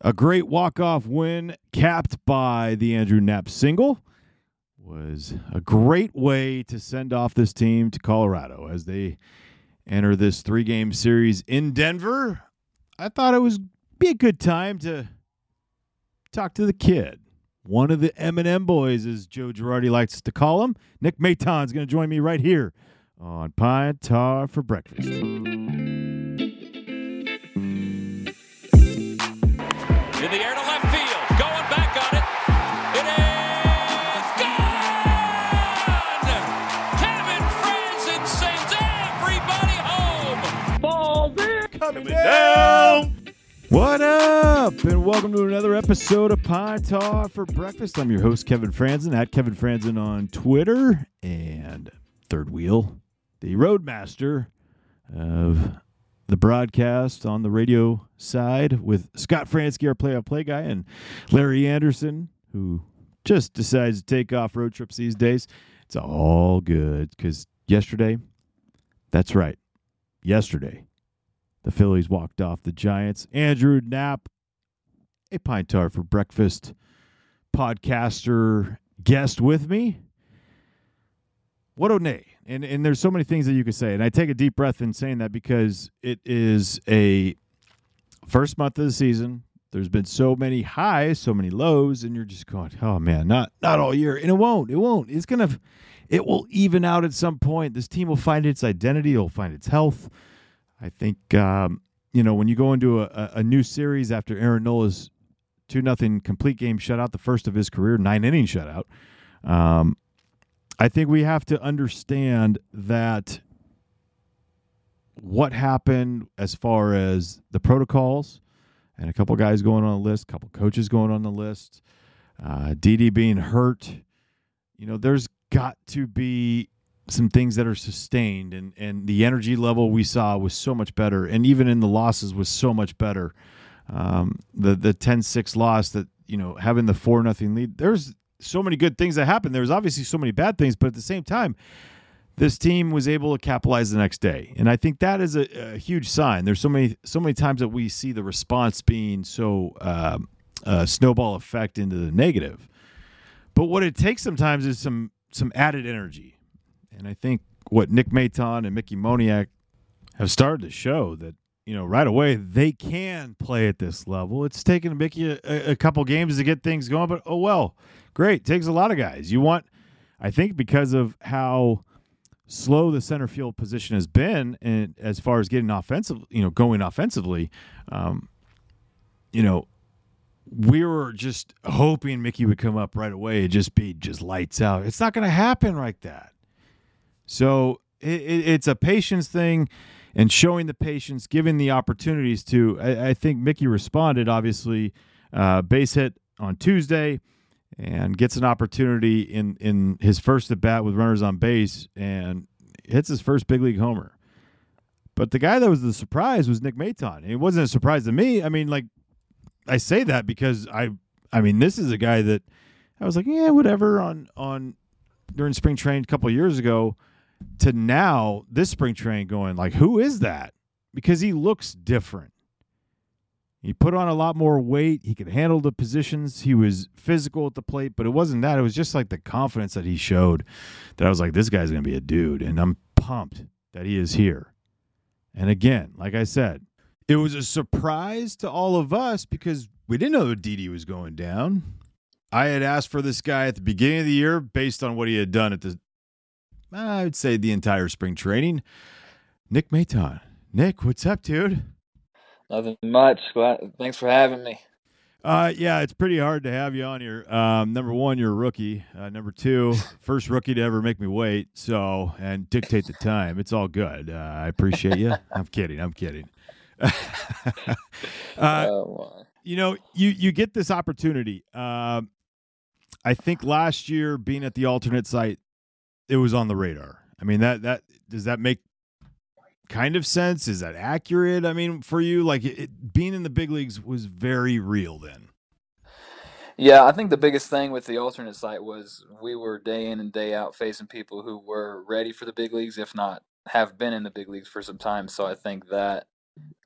A great walk-off win capped by the Andrew Knapp single was a great way to send off this team to Colorado as they enter this three-game series in Denver. I thought it was be a good time to talk to the kid. One of the M&M boys, as Joe Girardi likes to call him. Nick Maton is going to join me right here on Pine Tar for breakfast. In the air to left field. Going back on it. It is gone! Kevin Frandsen sends everybody home. Coming down. What up? And welcome to another episode of Pine Tar for breakfast. I'm your host, Kevin Frandsen, at Kevin Frandsen on Twitter, and Third Wheel, the roadmaster of the broadcast on the radio side with Scott Franzke, our play-by-play guy, and Larry Andersen, who just decides to take off road trips these days. It's all good because yesterday, that's right, yesterday, the Phillies walked off the Giants. Andrew Knapp, a pine tar for breakfast podcaster guest with me. What a nay. And and there's so many things that you could say. And I take a deep breath in saying that because it is a first month of the season. There's been so many highs, so many lows, and you're just going, oh man, not not all year. And it won't. It won't. It's gonna it will even out at some point. This team will find its identity, it'll find its health. I think um, you know, when you go into a, a new series after Aaron Nola's two nothing complete game shutout, the first of his career, nine inning shutout. Um, I think we have to understand that what happened as far as the protocols and a couple guys going on the list, a couple coaches going on the list, uh, Didi being hurt. You know, there's got to be some things that are sustained and and the energy level we saw was so much better and even in the losses was so much better um, the the 10-6 loss that you know having the 4 nothing lead there's so many good things that happened. There was obviously so many bad things but at the same time this team was able to capitalize the next day. And i think that is a, a huge sign. There's so many so many times that we see the response being so uh, uh, snowball effect into the negative. But what it takes sometimes is some some added energy. And I think what Nick Maton and Mickey Moniak have started to show that, you know, right away they can play at this level. It's taken Mickey a, a couple games to get things going, but oh well, great. Takes a lot of guys. You want, I think, because of how slow the center field position has been, and as far as getting offensive, you know, going offensively, um, you know, we were just hoping Mickey would come up right away and just be just lights out. It's not going to happen like that. So it, it, it's a patience thing and showing the patience, giving the opportunities to. I, I think Mickey responded, obviously, uh, base hit on Tuesday and gets an opportunity in, in his first at bat with runners on base and hits his first big league homer. But the guy that was the surprise was Nick Maton. It wasn't a surprise to me. I mean, like, I say that because I, I mean, this is a guy that I was like, yeah, whatever. On on during spring training a couple years ago, to now this spring training going like who is that? Because he looks different. He put on a lot more weight. He could handle the positions. He was physical at the plate but it wasn't that. It was just like the confidence that he showed that i was like this guy's gonna be a dude and i'm pumped that he is here. And again like i said it was a surprise to all of us because we didn't know that Didi was going down. I had asked for this guy at the beginning of the year based on what he had done at the I would say the entire spring training. Nick Maton. Nick, what's up, dude? Nothing much. Thanks for having me. Uh, yeah, it's pretty hard to have you on here. Um, number one, you're a rookie. Uh, number two, first rookie to ever make me wait. So and dictate the time. It's all good. Uh, I appreciate you. I'm kidding. I'm kidding. uh, Oh, you know, you you get this opportunity. Um, I think last year being at the alternate site, it was on the radar. I mean that that does that make kind of sense? Is that accurate? I mean, for you, like it, being in the big leagues was very real then. Yeah, I think the biggest thing with the alternate site was we were day in and day out facing people who were ready for the big leagues, if not have been in the big leagues for some time. So I think that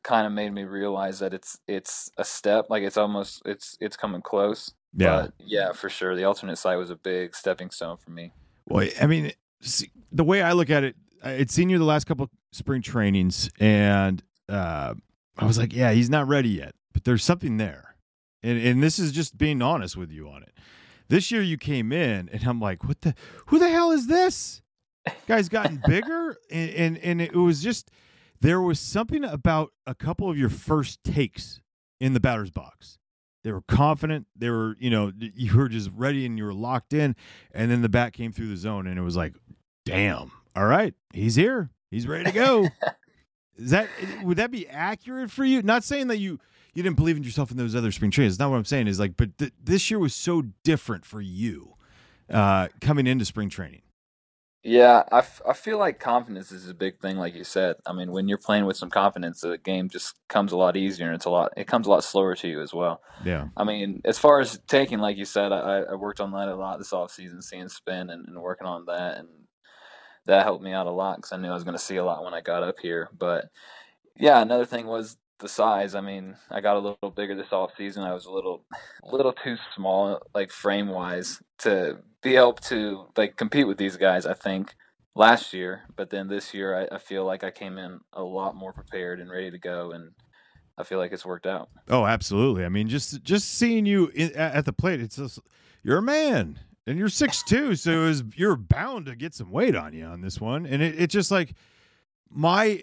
kind of made me realize that it's it's a step, like it's almost it's it's coming close. Yeah. But yeah, for sure, the alternate site was a big stepping stone for me. Well, I mean, see, the way I look at it, I had seen you the last couple spring trainings, and uh, I was like, yeah, he's not ready yet, but there's something there, and and this is just being honest with you on it. This year you came in, and I'm like, what the, who the hell is this? Guy's gotten bigger, and and, and it was just there was something about a couple of your first takes in the batter's box. They were confident. They were, you know, you were just ready and you were locked in. And then the bat came through the zone, and it was like, damn, all right, he's here. He's ready to go. Is that would that be accurate for you? Not saying that you you didn't believe in yourself in those other spring trainings. Not what I'm saying is like, but th- this year was so different for you uh, coming into spring training. Yeah, I, f- I feel like confidence is a big thing, like you said. I mean, when you're playing with some confidence, the game just comes a lot easier, and it's a lot. It comes a lot slower to you as well. Yeah. I mean, as far as taking, like you said, I, I worked on that a lot this off season, seeing spin and, and working on that, and that helped me out a lot because I knew I was going to see a lot when I got up here. But yeah, another thing was the size. I mean, I got a little bigger this off season. I was a little, a little too small, like frame wise, to be able to like compete with these guys. I think last year, but then this year, I, I feel like I came in a lot more prepared and ready to go, and I feel like it's worked out. Oh, absolutely. I mean, just just seeing you in, at the plate, it's just you're a man and you're six two, so it was, you're bound to get some weight on you on this one. And it, it's just like my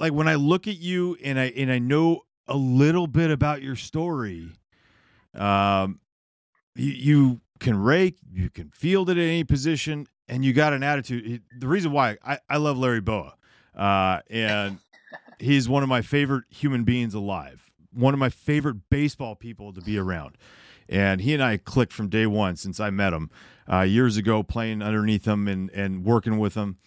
like when I look at you and I and I know a little bit about your story, um, you, you can rake, you can field it at any position, and you got an attitude. The reason why I, I love Larry Bowa, uh, and he's one of my favorite human beings alive, one of my favorite baseball people to be around. And he and I clicked from day one since I met him uh, years ago, playing underneath him and, and working with him.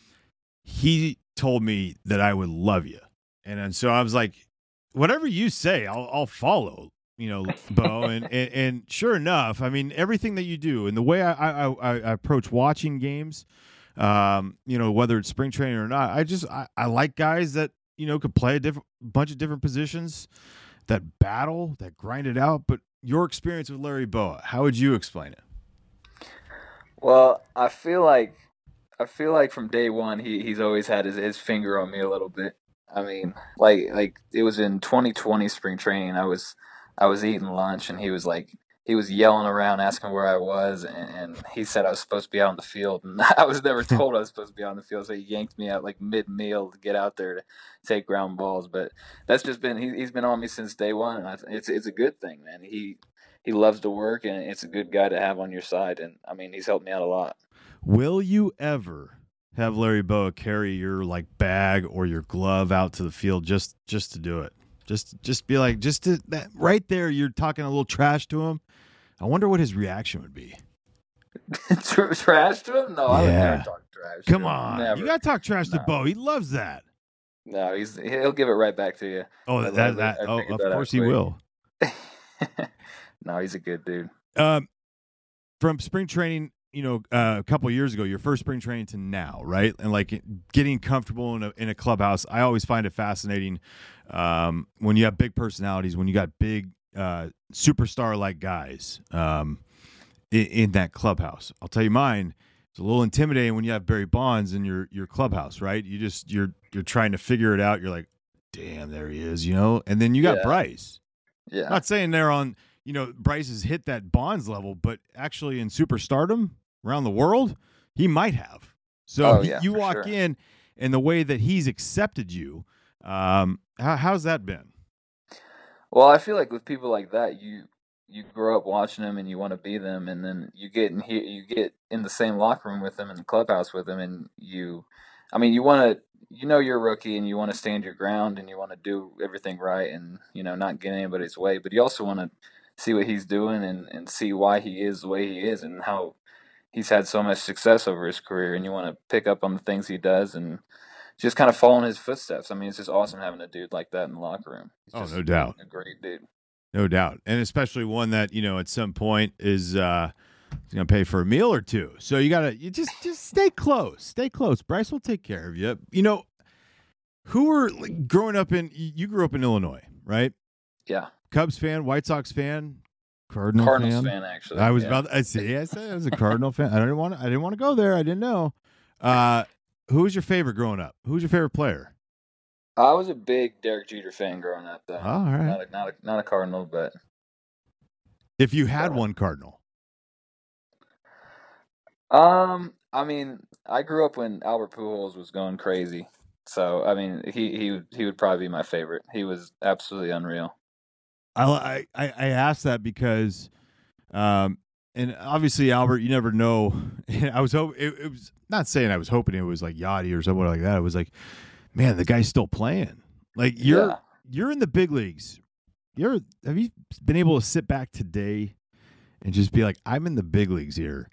He told me that I would love you. And, and so I was like, whatever you say, I'll, I'll follow you know, Bo, and, and, and sure enough, I mean, everything that you do and the way I I, I, I approach watching games, um, you know, whether it's spring training or not, I just I, I like guys that you know could play a different bunch of different positions, that battle, that grind it out. But your experience with Larry Bowa, how would you explain it? Well, I feel like I feel like from day one he, he's always had his, his finger on me a little bit. I mean, like like it was in 2020 spring training. I was I was eating lunch and he was like he was yelling around asking where I was and, and he said I was supposed to be out on the field and I was never hmm. told I was supposed to be on the field so he yanked me out like mid meal to get out there to take ground balls but that's just been he, he's been on me since day one and I, it's it's a good thing man he he loves to work and it's a good guy to have on your side and I mean he's helped me out a lot. Will you ever have Larry Bowa carry your like bag or your glove out to the field just just to do it? Just just be like, just to, that right there, you're talking a little trash to him. I wonder what his reaction would be. trash to him? No, I would Yeah. never talk trash. Come to on, Never. you got to talk trash to No. Bo. He loves that. No, he's he'll give it right back to you. Oh, that, I- that, oh, of that course he quick. will. no, he's a good dude. Um, from spring training, you know, uh, a couple years ago, your first spring training to now, right? And like getting comfortable in a in a clubhouse, I always find it fascinating um, when you have big personalities, when you got big uh, superstar like guys um, in, in that clubhouse. I'll tell you mine. It's a little intimidating when you have Barry Bonds in your your clubhouse, right? You just you're you're trying to figure it out. You're like, damn, there he is, you know. And then you got Yeah. Bryce. Yeah. Not saying they're on, you know, Bryce has hit that Bonds level, but actually in superstardom around the world, he might have. So Oh, yeah, you walk sure. in, and the way that he's accepted you, um, how, how's that been? Well, I feel like with people like that, you you grow up watching them and you want to be them, and then you get in here, you get in the same locker room with them in the clubhouse with them, and you, I mean, you want to, you know, you're a rookie and you want to stand your ground and you want to do everything right and you know not get anybody's way, but you also want to see what he's doing and and see why he is the way he is and how he's had so much success over his career, and you want to pick up on the things he does and just kind of follow in his footsteps. I mean, it's just awesome having a dude like that in the locker room. He's Oh, just no doubt. a great dude. No doubt, and especially one that you know at some point is uh, going to pay for a meal or two. So you gotta you just just stay close, stay close. Bryce will take care of you. You know, Who were like, growing up in? You grew up in Illinois, right? Yeah, Cubs fan, White Sox fan, Cardinal Cardinals fan. fan, actually. I was yeah. about. I see. I said I was a Cardinal fan. I didn't want. I didn't want to go there. I didn't know. Uh, who was your favorite growing up? Who was your favorite player? I was a big Derek Jeter fan growing up, though. Oh, all right. Not a, not a not a Cardinal, but If you had one Cardinal, um, I mean, I grew up when Albert Pujols was going crazy, so I mean, he he he would probably be my favorite. He was absolutely unreal. I I, I asked that because, um, and obviously Albert, you never know. I was hoping it, it was not saying I was hoping it was like Yadi or someone like that. It was like, man, the guy's still playing. Like you're Yeah. you're in the big leagues. You're have you been able to sit back today and just be like, I'm in the big leagues here.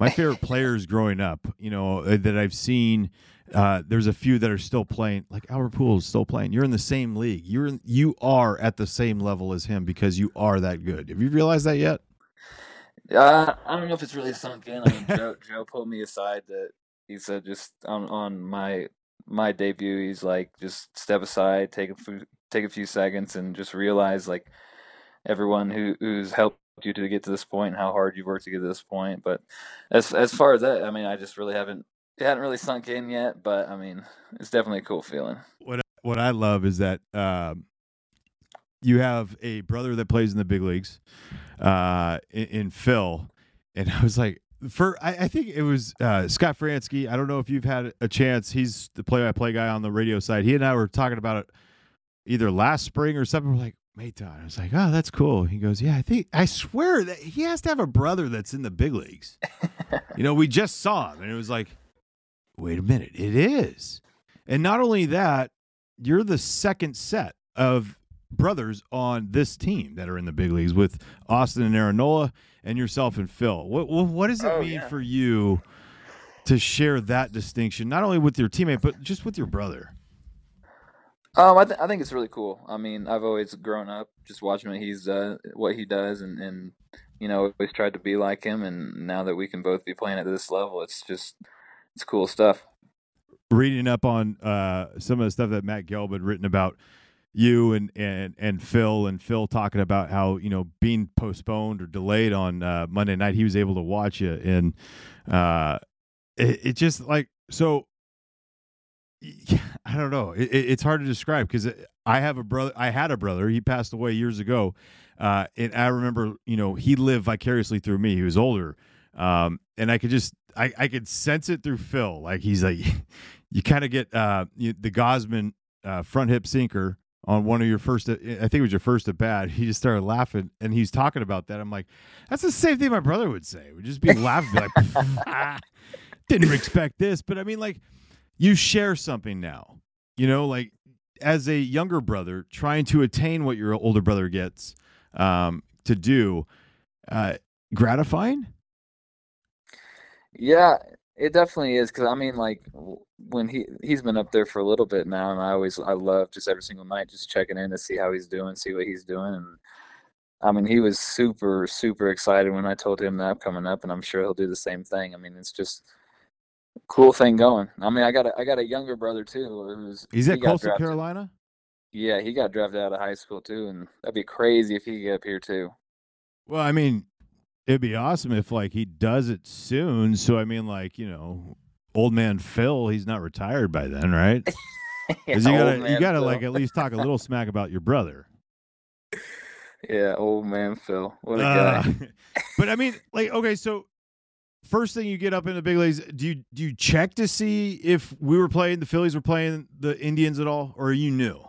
My favorite players growing up, you know, uh, that I've seen. Uh, there's a few that are still playing, like Albert Pujols is still playing. You're in the same league. You're in, you are at the same level as him because you are that good. Have you realized that yet? Uh, I don't know if it's really sunk in. I mean, Joe Joe pulled me aside that he said just on on my my debut, he's like just step aside, take a few, take a few seconds, and just realize like everyone who who's helped you to get to this point and how hard you've worked to get to this point. But as as far as that, I mean, I just really haven't it hadn't really sunk in yet. But I mean, it's definitely a cool feeling. What what I love is that um, you have a brother that plays in the big leagues, uh, in, in Phil, and I was like, for I, I think it was uh, Scott Franzke. I don't know if you've had a chance. He's the play-by-play guy on the radio side. He and I were talking about it either last spring or something. We're like, Maton. I was like, oh, that's cool. He goes, yeah, I think I swear that he has to have a brother that's in the big leagues. you know, we just saw him, and it was like, wait a minute, it is. And not only that, you're the second set of brothers on this team that are in the big leagues with Austin and Aaron Nola and yourself and Phil. What what, what does it Oh, mean yeah. for you to share that distinction, not only with your teammate but just with your brother? Um, I, th- I think it's really cool. I mean, I've always grown up just watching what he's uh, what he does, and, and you know, always tried to be like him. And now that we can both be playing at this level, it's just it's cool stuff. Reading up on uh, some of the stuff that Matt Gelb had written about you and, and and Phil and Phil talking about how you know being postponed or delayed on uh, Monday night he was able to watch you and uh, it, it just like so I don't know. It, it- it's hard to describe because I have a brother I had a brother he passed away years ago uh, and I remember you know he lived vicariously through me he was older um, and I could just I, I could sense it through Phil like he's like you kind of get uh, you, the Gausman uh, front hip sinker on one of your first I think it was your first at bat he just started laughing and he's talking about that I'm like that's the same thing my brother would say would just be laughing be like "Ah, didn't expect this but I mean like you share something now you know like as a younger brother trying to attain what your older brother gets um, to do uh, gratifying Yeah, it definitely is. Because I mean, like when he he's been up there for a little bit now, and I always I love just every single night just checking in to see how he's doing, see what he's doing, and I mean, he was super super excited when I told him that I'm coming up, and I'm sure he'll do the same thing. I mean, it's just cool thing going. I mean, I got a I got a younger brother too. Who's he's he at got coastal carolina Yeah, he got drafted out of high school too, and that'd be crazy if he could get up here too. Well, I mean, it'd be awesome if like he does it soon. So I mean, like you know, old man Phil, he's not retired by then, right? Because you gotta you gotta Phil. like at least talk a little smack about your brother. Yeah, old man Phil. What a Uh, guy. but I mean, like, okay, so first thing you get up in the big leagues, do you do you check to see if we were playing the Phillies were playing the Indians at all, or you knew?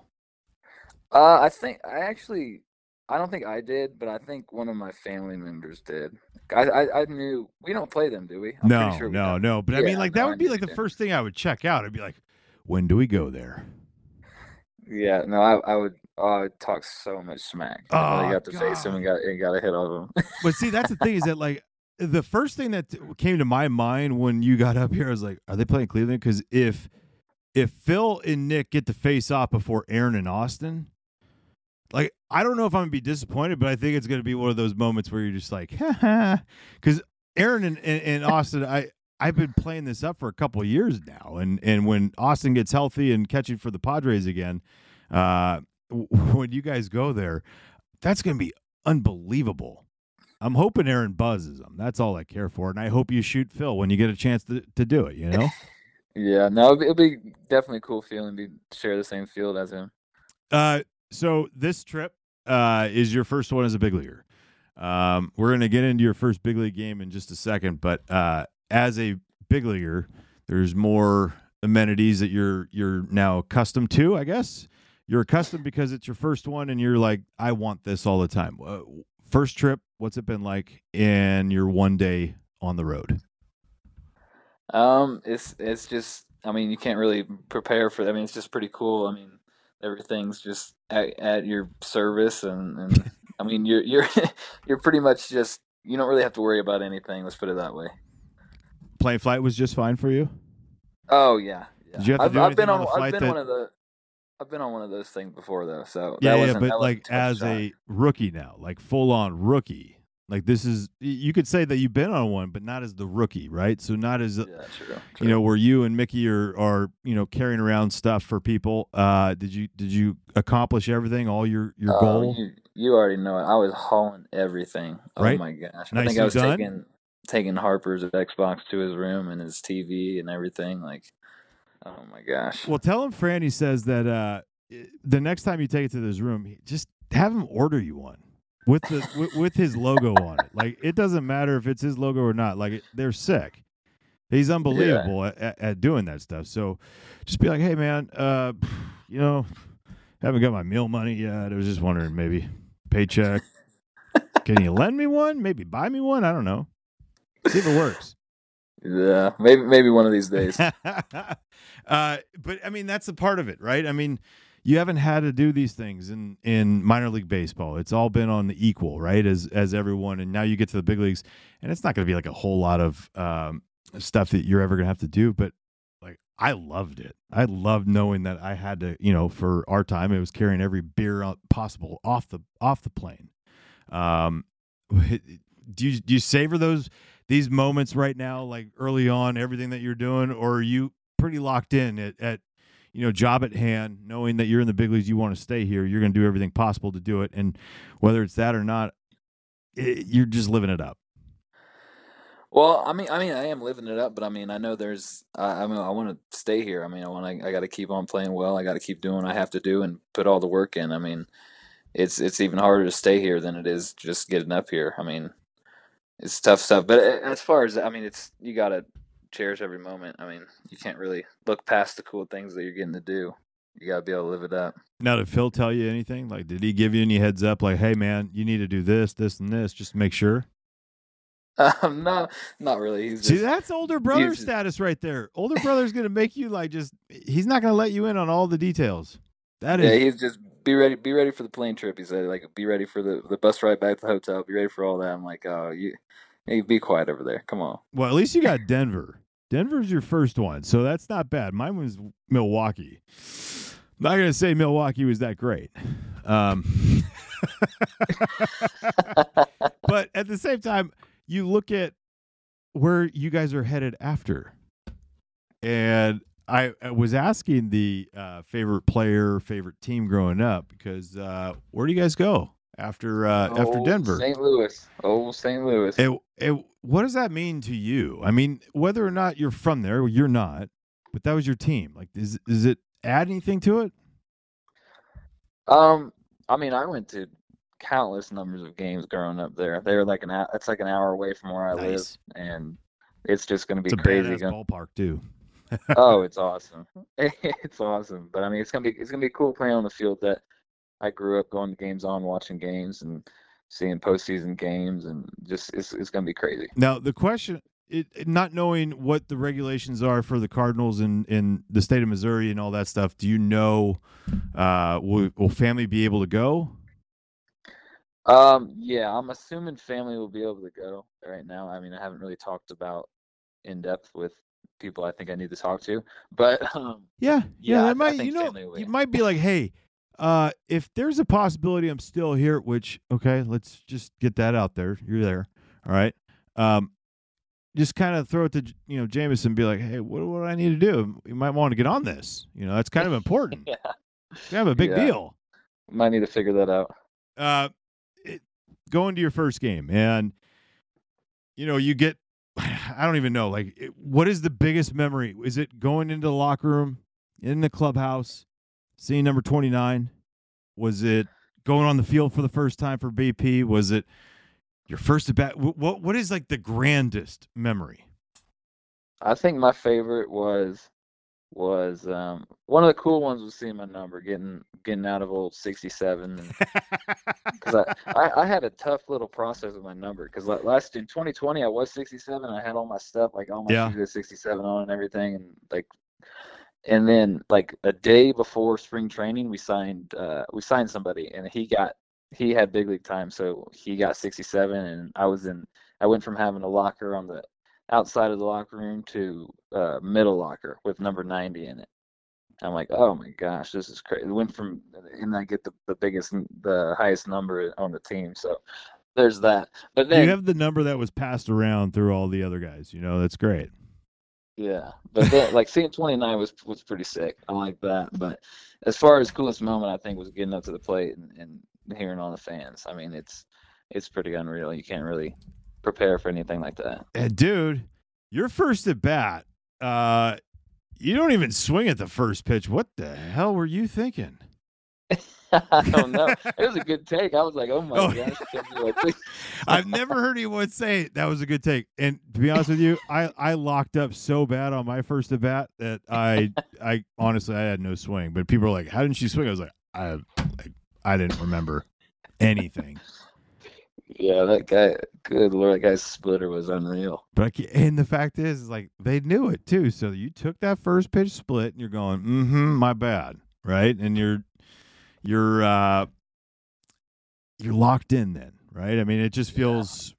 Uh, I think I actually, I don't think I did, but I think one of my family members did. I I, I knew we don't play them, do we? I'm no, sure we no, don't. no. But I mean, like that no, would be like the first thing I would check out. I'd be like, when do we go there? Yeah, no, I I would. Oh, I talk so much smack. Oh, got to face him and got and got a hit of him. But see, that's the thing is that like the first thing that came to my mind when you got up here, I was like, are they playing Cleveland? Because if if Phil and Nick get to face off before Aaron and Austin, like I don't know if I'm gonna be disappointed, but I think it's gonna be one of those moments where you're just like, because Aaron and, and, and Austin, I I've been playing this up for a couple years now, and and when Austin gets healthy and catching for the Padres again, uh, when you guys go there, that's to be unbelievable. I'm hoping Aaron buzzes them. That's all I care for, and I hope you shoot Phil when you get a chance to to do it. You know. Yeah, no, it'll be, it'll be definitely a cool feeling to share the same field as him. Uh, so this trip uh, is your first one as a big leaguer. Um, we're going to get into your first big league game in just a second, but uh, as a big leaguer, there's more amenities that you're you're now accustomed to. I guess you're accustomed because it's your first one, and you're like, I want this all the time. Uh, first trip, what's it been like in your one day on the road? Um, it's it's just I mean you can't really prepare for. I mean it's just pretty cool. I mean everything's just at, at your service, and, and I mean you're you're you're pretty much just you don't really have to worry about anything. Let's put it that way. Plane flight was just fine for you. Oh yeah, yeah. Did you have to I've, do I've been on on, the I've flight been that- one of the I've been on one of those things before though. So Yeah, that yeah, but like as shock. a rookie now, like full on rookie. Like this is you could say that you've been on one, but not as the rookie, right? So not as yeah, true, you know where you and Mickey are are you know carrying around stuff for people. Uh, did you did you accomplish everything? All your your Oh, goal? You, you already know it. I was hauling everything. Right? Oh my gosh! I think I was done. taking taking Harper's Xbox to his room and his TV and everything. Like, oh my gosh! Well, tell him Franny says that uh, the next time you take it to this room, just have him order you one with the with, with his logo on it. Like it doesn't matter if it's his logo or not. Like it, they're sick. He's unbelievable at, at, at doing that stuff. So just be like, hey man, uh, you know, haven't got my meal money yet. I was just wondering, maybe paycheck. Can you lend me one? Maybe buy me one. I don't know. See if it works. Yeah, maybe maybe one of these days. uh, but I mean, that's a part of it, right? I mean, you haven't had to do these things in in minor league baseball. It's all been on the equal, right? As as everyone, and now you get to the big leagues, and it's not going to be like a whole lot of um, stuff that you're ever going to have to do. But like, I loved it. I loved knowing that I had to, you know, for our time, it was carrying every beer possible off the off the plane. Um, do you do you savor those these moments right now, like early on, everything that you're doing, or are you pretty locked in at, at you know job at hand, knowing that you're in the big leagues, you want to stay here, you're going to do everything possible to do it, and whether it's that or not, it, you're just living it up. Well, I mean, I mean, I am living it up, but I mean, I know there's. I, I mean, I want to stay here. I mean, I want to. I got to keep on playing well. I got to keep doing what I have to do and put all the work in. I mean, it's it's even harder to stay here than it is just getting up here. I mean, it's tough stuff. But as far as I mean, it's you got to cherish every moment. I mean, you can't really look past the cool things that you're getting to do. You got to be able to live it up. Now, did Phil tell you anything? Like, did he give you any heads up? Like, hey, man, you need to do this, this, and this, just to make sure. Um, no, not not really. He's See, just, that's older brother status right there. Older brother's going to make you like just. He's not going to let you in on all the details. That is yeah, he's just be ready. Be ready for the plane trip. He said, like, be ready for the the bus ride back to the hotel. Be ready for all that. I'm like, oh, you, hey, be quiet over there. Come on. Well, at least you got Denver. Denver's your first one, so that's not bad. Mine was Milwaukee. I'm not gonna say Milwaukee was that great, um, but at the same time, you look at where you guys are headed after, and I, I was asking the uh, favorite player, favorite team growing up because uh, where do you guys go after uh, after Denver? St. Louis. Oh, St. Louis. It, it, what does that mean to you? I mean, whether or not you're from there, you're not, but that was your team. Like, is is it add anything to it? Um, I mean, I went to countless numbers of games growing up there. They're like an it's like an hour away from where I live, and it's just going to be It's crazy. ballpark too. Oh, it's awesome. it's awesome. But I mean, it's gonna be it's gonna be cool playing on the field that I grew up going to games on, watching games, and seeing postseason games, and just it's it's gonna be crazy. Now the question, it, not knowing what the regulations are for the Cardinals in in the state of Missouri and all that stuff, do you know? Uh, will will family be able to go? Um, yeah, I'm assuming family will be able to go right now. I mean, I haven't really talked about in depth with people I think I need to talk to, but um, Yeah, yeah. Yeah, I- I might think you know you might be like, hey, uh, if there's a possibility I'm still here, which okay, let's just get that out there. You're there, all right. Um, just kind of throw it to you know Jameson and be like, hey, what what do I need to do? You might want to get on this. You know, that's kind of important. yeah. Kind of a big Yeah. deal. Might need to figure that out. Uh, it, going to your first game, and you know you get. I don't even know. Like, it, what is the biggest memory? Is it going into the locker room, in the clubhouse, seeing number twenty nine? Was it going on the field for the first time for BP? Was it your first at bat? Wh- What what is like the grandest memory? I think my favorite was was um one of the cool ones was seeing my number getting getting out of old 67 because I, I I had a tough little process with my number because last in 2020 I was 67 I had all my stuff like all my Yeah. shoes at 67 on and everything and like and then like a day before spring training we signed uh we signed somebody and he got he had big league time so he got 67 and I was in I went from having a locker on the outside of the locker room to uh, middle locker with number 90 in it. I'm like, oh my gosh, this is crazy. It went from, and I get the, the biggest, the highest number on the team. So there's that. But then, you have the number that was passed around through all the other guys. You know, that's great. yeah, but then, like seeing 29 was was pretty sick. I like that. But as far as coolest moment, I think was getting up to the plate and, and hearing all the fans. I mean, it's it's pretty unreal. You can't really prepare for anything like that. And dude, your first at bat, uh, you don't even swing at the first pitch. What the hell were you thinking? I don't know. It was a good take. I was like, oh my Oh, gosh, can't do like this. I've never heard anyone say that was a good take. And to be honest with you, I, I locked up so bad on my first at bat that I I honestly I had no swing. But people were like, "How didn't she swing?" I was like, I like, I didn't remember anything. Yeah, that guy. Good lord, that guy's splitter was unreal. But I and the fact is, is like they knew it too. So you took that first pitch split, and you're going, "Mm-hmm, my bad," right? And you're you're uh you're locked in then, right? I mean, it just feels.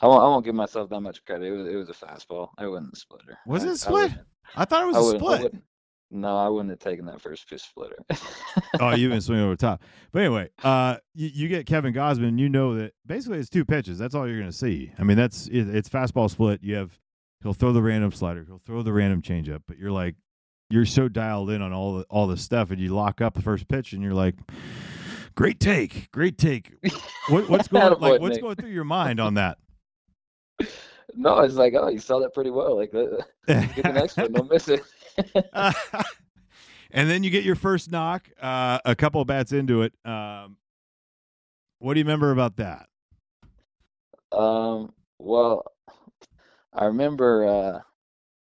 I won't. I won't give myself that much credit. It was. It was a fastball. I wasn't a splitter. Was I- it a I split? wouldn't- I thought it was a split. No, I wouldn't have taken that first pitch splitter. oh, you even swinging over the top. But anyway, uh, you, you get Kevin Gausman. You know that basically it's two pitches. That's all you're going to see. I mean, that's it, it's fastball split. You have he'll throw the random slider, he'll throw the random changeup, but you're like you're so dialed in on all the all the stuff, and you lock up the first pitch, and you're like, great take, great take. What, what's going like what's going through your mind on that? no, it's like, oh, you saw that pretty well. Like, uh, get the next one. Don't miss it. and then you get your first knock, uh, a couple of bats into it. Um, what do you remember about that? Um, well, I remember. Uh,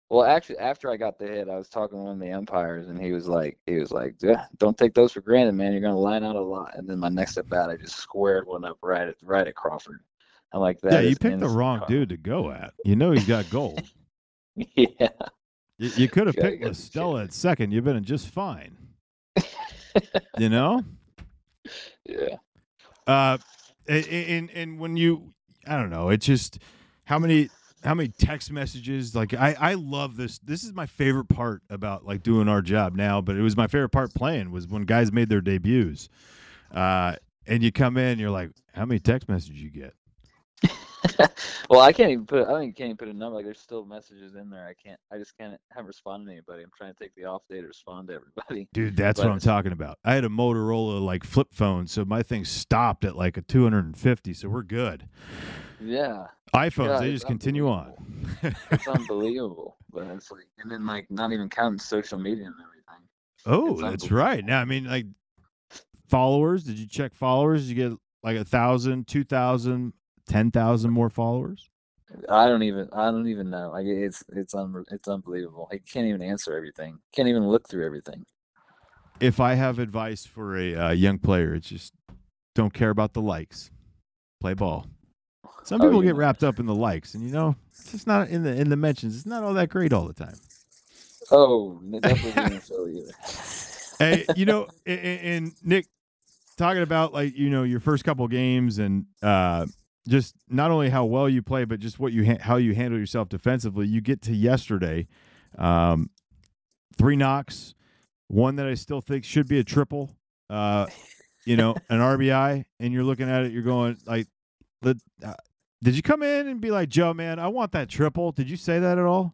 well, actually, after I got the hit, I was talking to one of the umpires, and he was like, he was like, don't take those for granted, man. You're gonna line out a lot." And then my next at bat, I just squared one up right at right at Crawford. I'm like, that yeah, you picked the wrong karma." dude to go at. You know he's got gold. yeah. You, you could have Yeah, picked gotta La be Stella at second. You've been just fine. you know. Yeah. Uh, and, and and when you, I don't know, it's just how many how many text messages. Like I I love this. This is my favorite part about like doing our job now. But it was my favorite part playing was when guys made their debuts. Uh, and you come in, you're like, how many text messages you get? well, I can't even put. I think can't even put a number. Like, there's still messages in there. I can't. I just can't. Haven't responded to anybody. I'm trying to take the off day to respond to everybody. Dude, that's But what I'm talking about. I had a Motorola like flip phone, so my thing stopped at like a 250, so we're good. Yeah, iPhones, Yeah, they just continue on. it's unbelievable. But it's like, and then like not even counting social media and everything. oh, that's right. Now, I mean, like followers. Did you check followers? Did you get like a thousand, two thousand, ten thousand more followers? I don't even. I don't even know. Like it's it's un, it's unbelievable. He can't even answer everything. Can't even look through everything. If I have advice for a uh, young player, it's just don't care about the likes. Play ball. Some Oh, people get wrapped up in the likes, and you know, it's just not in the in the mentions. It's not all that great all the time. Oh, definitely either. hey, you know, and, and Nick, talking about like you know your first couple games and uh, just not only how well you play, but just what you ha- how you handle yourself defensively. You get to yesterday, um, three knocks, one that I still think should be a triple. Uh, you know, an RBI, and you're looking at it, you're going like, let, uh, Did you come in and be like, Joe, man, I want that triple? Did you say that at all?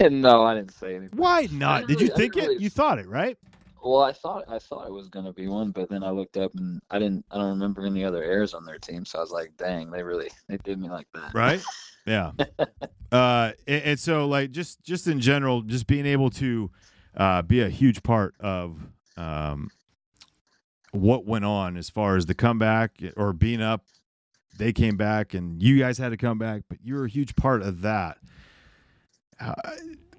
no, I didn't say anything. Why not? Did you think didn't it? You thought it, right? Well, I thought I thought it was gonna be one, but then I looked up and I didn't. I don't remember any other airs on their team, so I was like, "Dang, they really they did me like that." Right? Yeah. uh, and, and so, like, just just in general, just being able to uh, be a huge part of um, what went on as far as the comeback or being up. They came back, and you guys had to come back, but you were a huge part of that. Uh,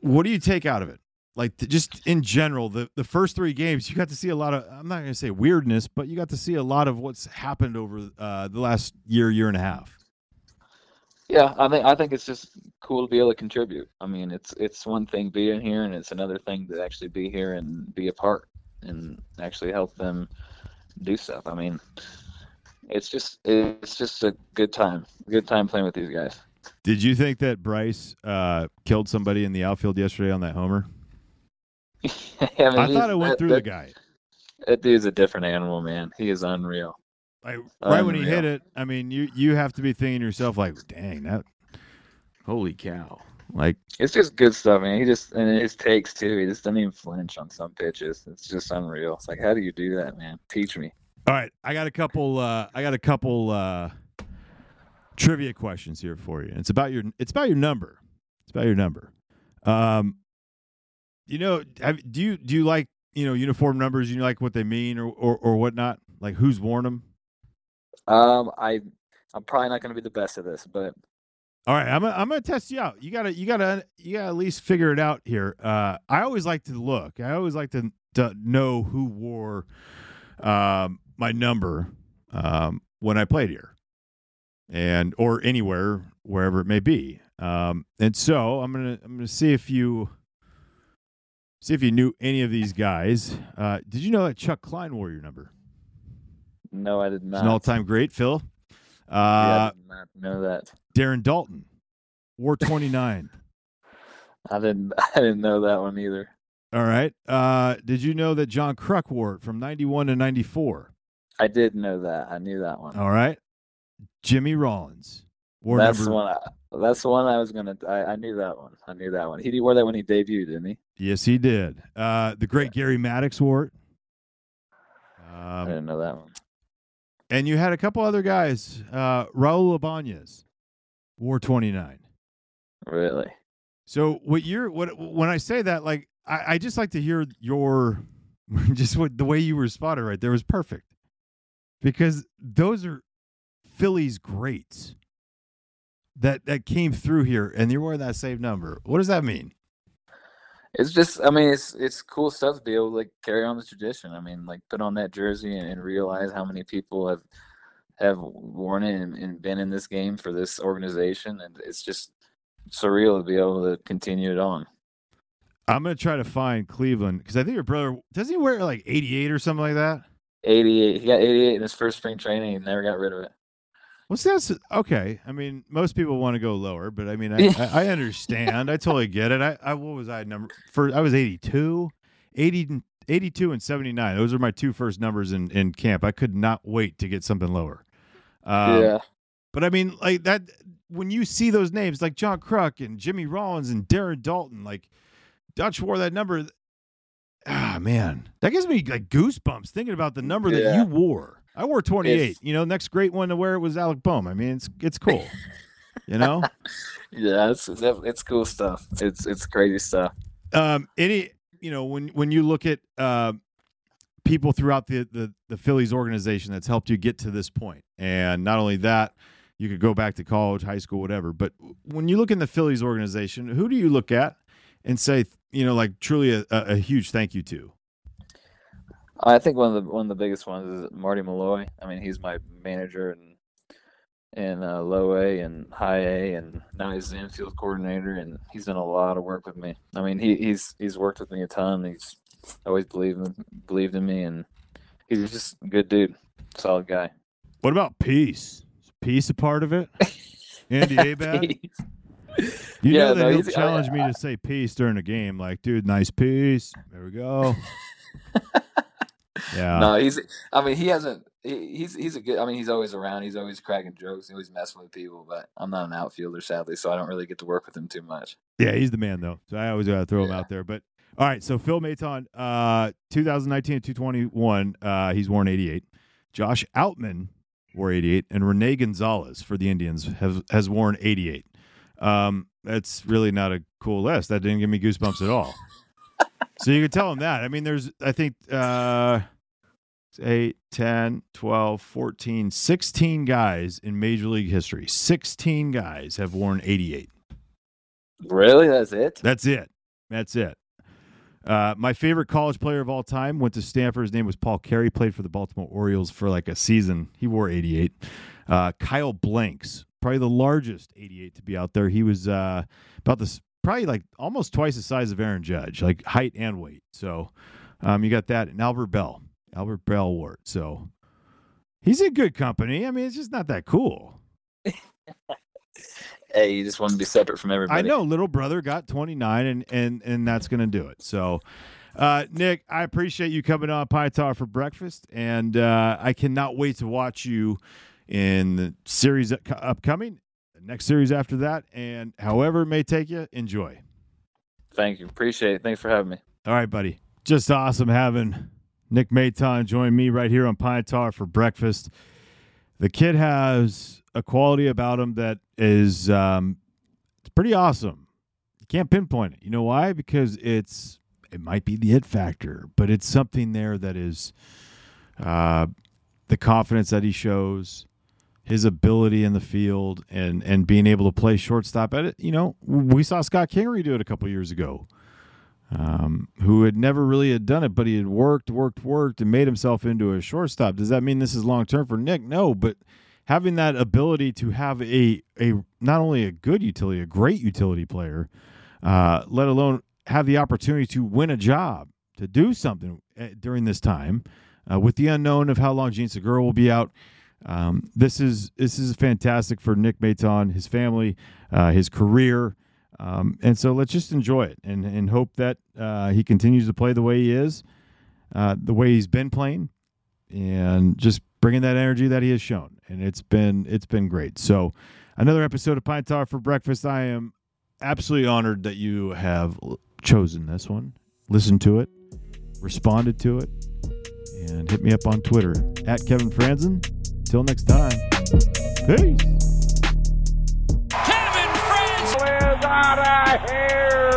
what do you take out of it? Like th- just in general, the the first three games, you got to see a lot of. I'm not going to say weirdness, but you got to see a lot of what's happened over uh, the last year, year and a half. Yeah, I think I think it's just cool to be able to contribute. I mean, it's it's one thing being here, and it's another thing to actually be here and be a part and actually help them do stuff. I mean, it's just it's just a good time, good time playing with these guys. Did you think that Bryce uh, killed somebody in the outfield yesterday on that homer? I, mean, I thought it went that- through that, the guy. That dude's a different animal, man. He is unreal. Like right when he hit it, I mean, you you have to be thinking to yourself like, "Dang, that, holy cow!" Like, It's just good stuff, man. He just and his takes too. He just doesn't even flinch on some pitches. It's just unreal. It's like, how do you do that, man? Teach me. all right, I got a couple. Uh, I got a couple uh, trivia questions here for you. It's about your. It's about your number. It's about your number. Um, you know, have, do you do you like you know uniform numbers? You like what they mean or or, or whatnot? Like who's worn them? Um, I I'm probably not going to be the best at this, but All right, I'm gonna, I'm gonna test you out. You gotta you gotta you gotta at least figure it out here. Uh, I always like to look. I always like to to know who wore um, my number um, when I played here, and or anywhere wherever it may be. Um, and so I'm gonna I'm gonna see if you see if you knew any of these guys. Uh, did you know that Chuck Klein wore your number? no, I did He's not. an all time great, Phil. Yeah, Uh, I did not know that. Darren Daulton wore 29. I didn't. I didn't know that one either. All right. Uh, did you know that John Kruk wore it from 91 to 94? I did know that. I knew that one. All right. Jimmy Rollins wore that's number. the one. I, that's the one I was gonna. I, I knew that one. I knew that one. He wore that when he debuted, didn't he? Yes, he did. Uh, the great Gary Maddox wore it. I Um, didn't know that one. and you had a couple other guys. Uh, Raul Ibanez wore 29. Really? So what you're what when I say that, like I, I just like to hear your just what the way you were spotted right there was perfect. Because those are Phillies greats that that came through here and you're wearing that same number. What does that mean? It's just. I mean, it's it's cool stuff to be able to like carry on the tradition. I mean, like put on that jersey and, and realize how many people have have worn it and, and been in this game for this organization, and it's just surreal to be able to continue it on. I'm gonna try to find Cleveland because I think your brother does he wear like 88 or something like that? 88. He got 88 in his first spring training and never got rid of it. Well, see, that's okay. I mean, most people want to go lower, but I mean, I, I, I understand. I totally get it. I, I what was I number first? I was 82, 80, and- 82 and 79. Those are my two first numbers in, in camp. I could not wait to get something lower. Um, yeah. But I mean, like that, when you see those names like John Kruk and Jimmy Rollins and Darren Daulton, like Dutch wore that number. Ah, man, that gives me like goosebumps thinking about the number that you wore. I wore 28. It's- you know, next great one to wear it was Alec Bohm. I mean, it's it's cool. you know, Yeah, it's it's cool stuff. It's it's crazy stuff. um, any you know when when you look at uh, people throughout the, the the Phillies organization that's helped you get to this point, and not only that, you could go back to college, high school, whatever. But when you look in the Phillies organization, who do you look at and say, you know, like truly a, a huge thank you to? I think one of the one of the biggest ones is Marty Malloy. I mean, he's my manager and in uh, low A and high A, and now he's the infield coordinator, and he's done a lot of work with me. I mean, he, he's he's worked with me a ton. He's always believed in, believed in me, and he's just a good dude, solid guy. What about peace? Is peace a part of it? Andy Abad? You Yeah, know that no, he'll he's- I- challenge me to say peace during a game. Like, dude, nice peace. There we go. Yeah. No, he's. I mean, he hasn't. He, he's he's a good. I mean, he's always around. He's always cracking jokes. He's always messing with people. But I'm not an outfielder, sadly, so I don't really get to work with him too much. Yeah, he's the man though. So I always gotta throw him out there. But all right, so Phil Maton, uh, 2019 and 221, uh, he's worn 88. Josh Outman wore 88, and Rene Gonzalez for the Indians has has worn 88. Um, that's really not a cool list. That didn't give me goosebumps at all. So you can tell him that. I mean, there's I think uh 8, 10, 12, 14, 16 guys in Major League history. 16 guys have worn 88. Really, that's it. That's it. That's it. Uh, my favorite college player of all time went to Stanford. His name was Paul Carey. Played for the Baltimore Orioles for like a season. He wore 88. Uh, Kyle Blanks, probably the largest 88 to be out there. He was uh, about this, probably like almost twice the size of Aaron Judge, like height and weight. So um, you got that. And Albert Belle. Albert Belle it. So he's in good company. I mean, it's just not that cool. Hey, you just want to be separate from everybody. I know little brother got 29 and and and that's going to do it. So uh, Nick, I appreciate you coming on Pine Tar for breakfast and uh, I cannot wait to watch you in the series upcoming, next series after that and however it may take you, enjoy. Thank you. Appreciate it. Thanks for having me. All right, buddy. Just awesome having Nick Maton join me right here on Pine Tar for breakfast. The kid has a quality about him that is um, it's pretty awesome. You can't pinpoint it. You know why? Because it's it might be the it factor, but it's something there that is uh, the confidence that he shows, his ability in the field, and and being able to play shortstop at it. You know, we saw Scott Kingery do it a couple years ago um, who had never really had done it, but he had worked, worked, worked, and made himself into a shortstop. Does that mean this is long term for Nick? No, but having that ability to have a a not only a good utility, a great utility player, uh, let alone have the opportunity to win a job, to do something uh, during this time, uh, with the unknown of how long Jean Segura will be out. Um, this is this is fantastic for Nick Maton, his family, uh, his career. Um, and so let's just enjoy it and, and hope that uh, he continues to play the way he is, uh, the way he's been playing, and just bringing that energy that he has shown. And it's been it's been great. So another episode of Pine Tar for breakfast. I am absolutely honored that you have chosen this one, listened to it, responded to it, and hit me up on Twitter at Kevin Frandsen. Till next time, peace. Kevin Frandsen is out of here.